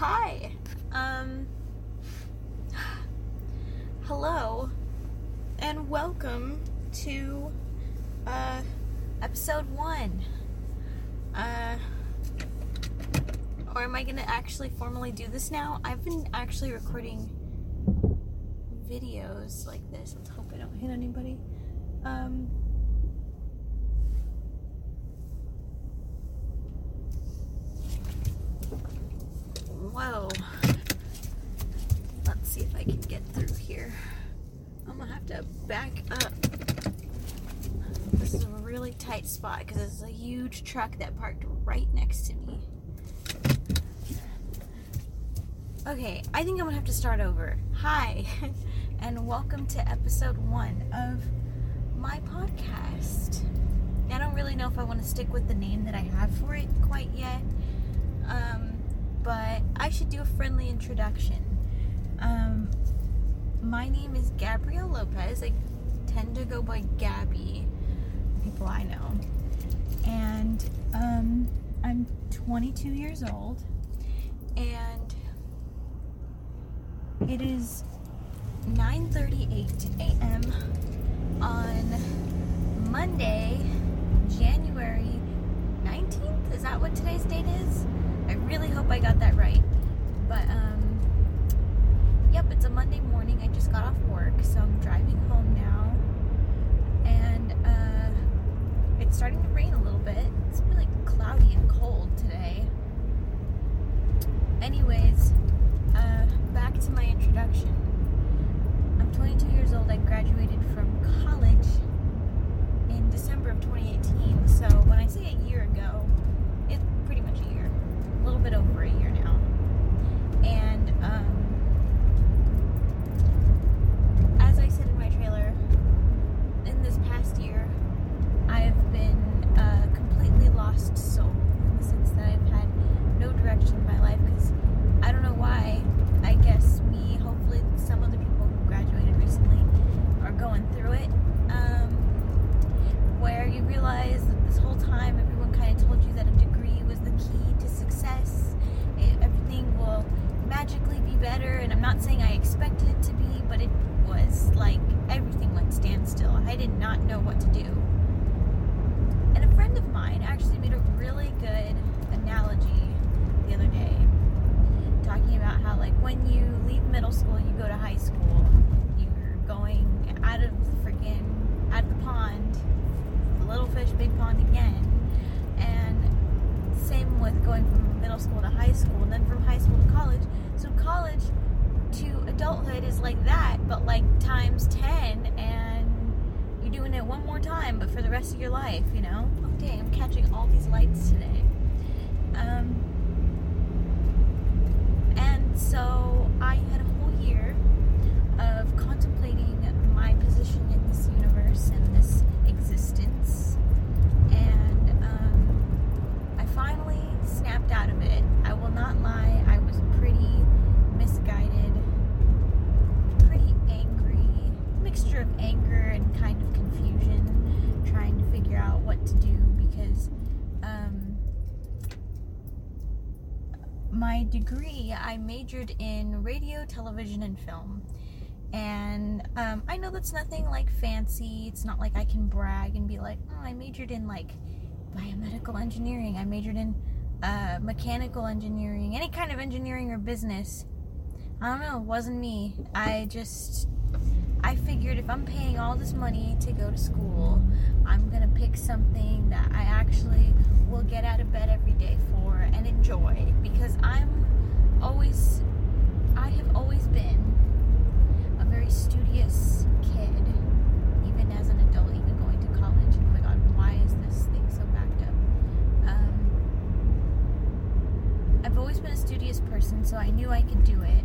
Hi. Um Hello and welcome to uh episode 1. Uh or am I to actually formally do this now? I've been actually recording videos like this. Let's hope I don't hit anybody. Um Whoa. Let's see if I can get through here. Back up. This is a really tight spot because it's a huge truck that parked right next to me. Okay, I think I'm gonna have to start over. Hi, and welcome to episode one of my podcast. I don't really know if I want to stick with the name that I have for it quite yet. Um, but I should do a friendly introduction. Um, my name is Gabrielle Lopez. I tend to go by Gabby, people I know. And um, I'm 22 years old. And it is 9:38 a.m. on Monday, January 19th. Is that what today's date is? I really hope I got that right. But um it's a Monday morning. I just got off work, so I'm driving home now. And uh it's starting to rain a little bit. It's really cloudy and cold today. Anyways, uh back to my introduction. I'm 22 years old. I graduated from college in December of 2018. So when I say a year ago, it's pretty much a year a little bit over a year now. And um, as I said in my trailer, in this past year, I have been a completely lost soul in the sense that I've had no direction in my life because I don't know why. I guess me, hopefully, some of the people who graduated recently are going through it. Um, where you realize that this whole time everyone kind of told you that a degree was the key to success. It, everything will magically be better, and I'm not saying I expected it to be, but it was like everything went standstill. I did not know what to do. And a friend of mine actually made a really good analogy the other day, talking about how, like, when you leave middle school, you go to high school, you're going out of the freaking out of the pond, the little fish, big pond again, and same with going from middle school to high school and then from high school to college. So college to adulthood is like that, but like times 10 and you're doing it one more time, but for the rest of your life, you know? Oh dang, I'm catching all these lights today. Um, and so I had a whole year of contemplating my position in this universe and this existence. And um, I finally snapped out of it. I will not lie, I was pretty misguided, pretty angry, mixture of anger and kind of confusion, trying to figure out to do because um, my degree, I majored in radio, television, and film. And um, I know that's nothing like fancy. It's not like I can brag and be like, oh, I majored in like biomedical engineering. I majored in uh, mechanical engineering, any kind of engineering or business. I don't know, it wasn't me. I just, I figured if I'm paying all this money to go to school, I'm gonna pick something that I actually will get out of bed every day for and enjoy because I'm always, I have always been a very studious kid, even as an adult, even going to college. Oh my god, why is this thing so backed up? Um, I've always been a studious person, so I knew I could do it,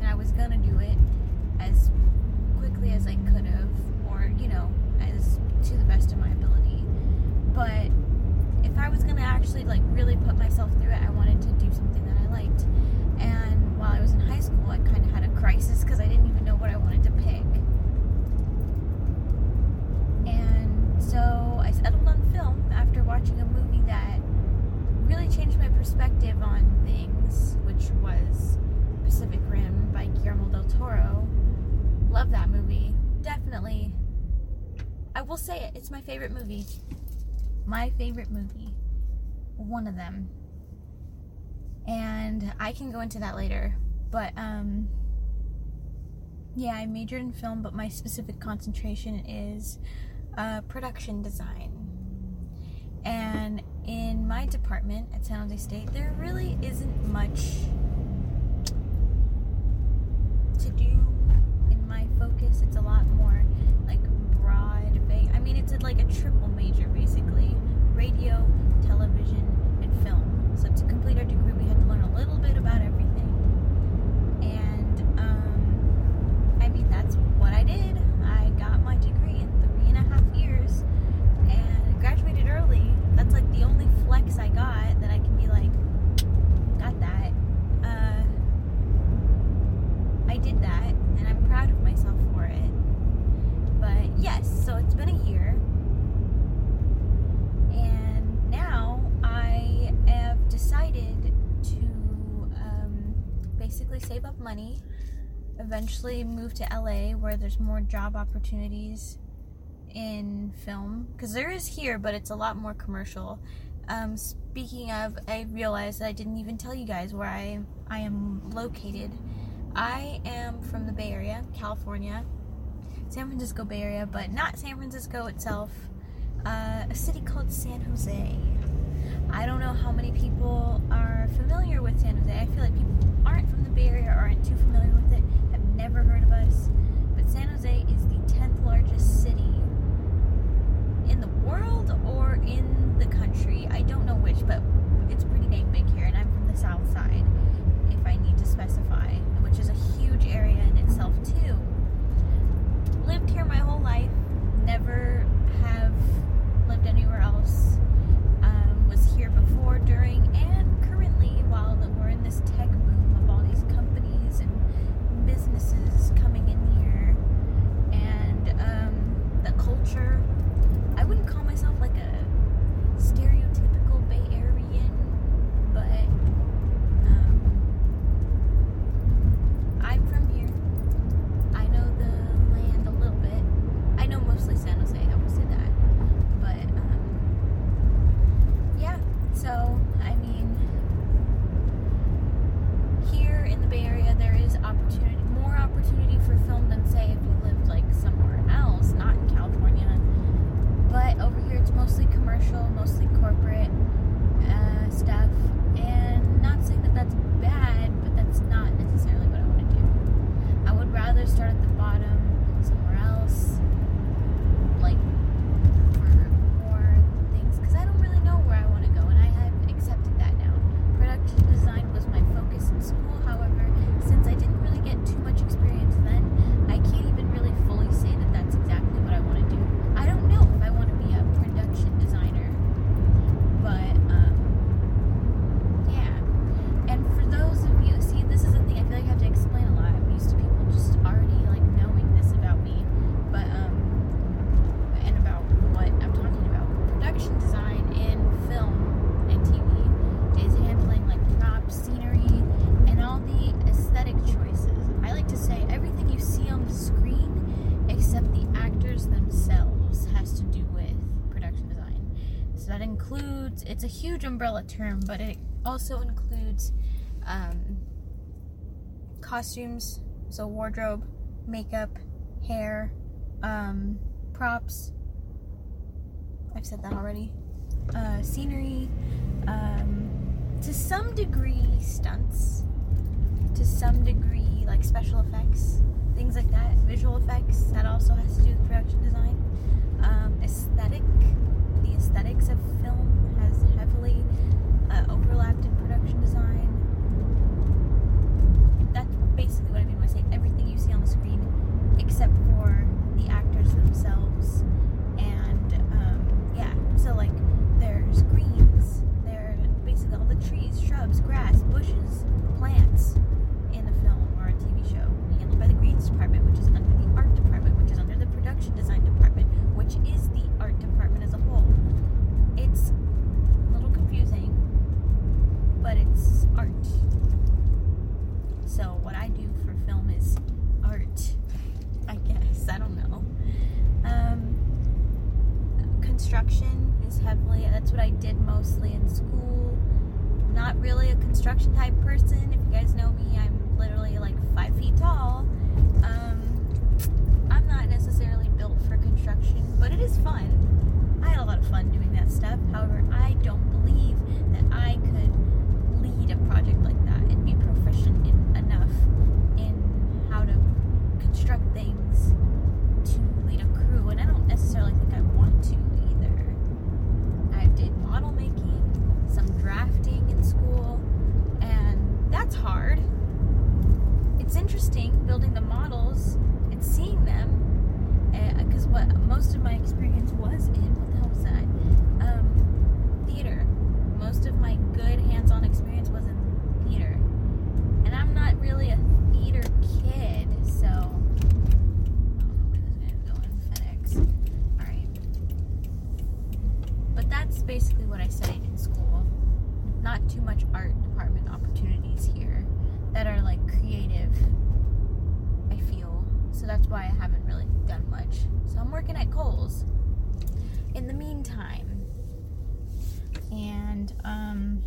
and I was gonna do it actually like really put myself through it, I wanted to do something that I liked. And while I was in high school, I kind of had a crisis because I didn't even know what I wanted to pick. And so I settled on film after watching a movie that really changed my perspective on things, which was Pacific Rim by Guillermo del Toro. Love that movie. Definitely. I will say it, it's my favorite movie. My favorite movie one of them. And I can go into that later. But um yeah, I majored in film, but my specific concentration is uh, production design. And in my department at San Jose State, there really isn't much to do in my focus. It's a lot more like broad. I mean, it's like a triple major basically radio, television, and film. So to complete our degree, we had to learn a little bit about everything. money, eventually move to LA where there's more job opportunities in film because there is here, but it's a lot more commercial. Um, speaking of, I realized that I didn't even tell you guys where I I am located. I am from the Bay Area, California, San Francisco Bay Area, but not San Francisco itself. Uh, a city called San Jose. I don't know how many people are familiar with San Jose. I huge umbrella term, but it also includes um, costumes, so wardrobe, makeup, hair, um, props. I've said that already. Uh, scenery, um, to some degree, stunts, to some degree, like special effects, things like that, visual effects. That also has to do with production design, um, aesthetic, the aesthetics of film as heavily uh, overlapped in production design. mostly in school. Not really a construction type person. If you guys know me, I'm literally like five feet tall. Um, what most of my experience was in what the hell was that? Um, theater. Most of my good hands-on experience was in theater, and I'm not really a theater kid, so. That's basically what I studied in school. Not too much art department opportunities here that are like creative. So that's why I haven't really done much. So I'm working at Kohl's in the meantime. And um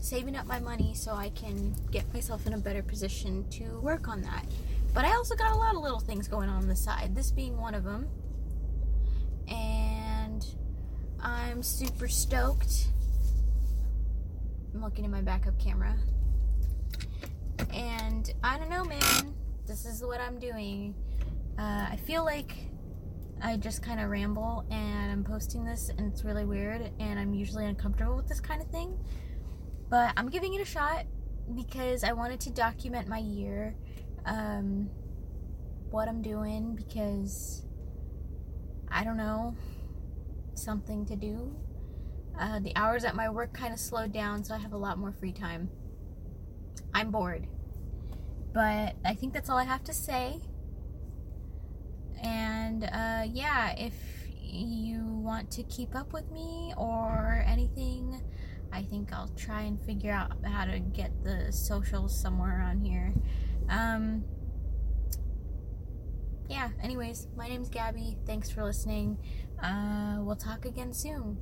saving up my money so I can get myself in a better position to work on that. But I also got a lot of little things going on, on the side, this being one of them. And I'm super stoked. I'm looking at my backup camera. And I don't know, man. This is what I'm doing. Uh, I feel like I just kind of ramble and I'm posting this and it's really weird and I'm usually uncomfortable with this kind of thing. But I'm giving it a shot because I wanted to document my year, um, what I'm doing because I don't know, something to do. Uh, the hours at my work kind of slowed down, so I have a lot more free time. I'm bored. But I think that's all I have to say. And uh, yeah, if you want to keep up with me or anything, I think I'll try and figure out how to get the socials somewhere on here. Um, yeah, anyways, my name's Gabby. Thanks for listening. Uh, we'll talk again soon.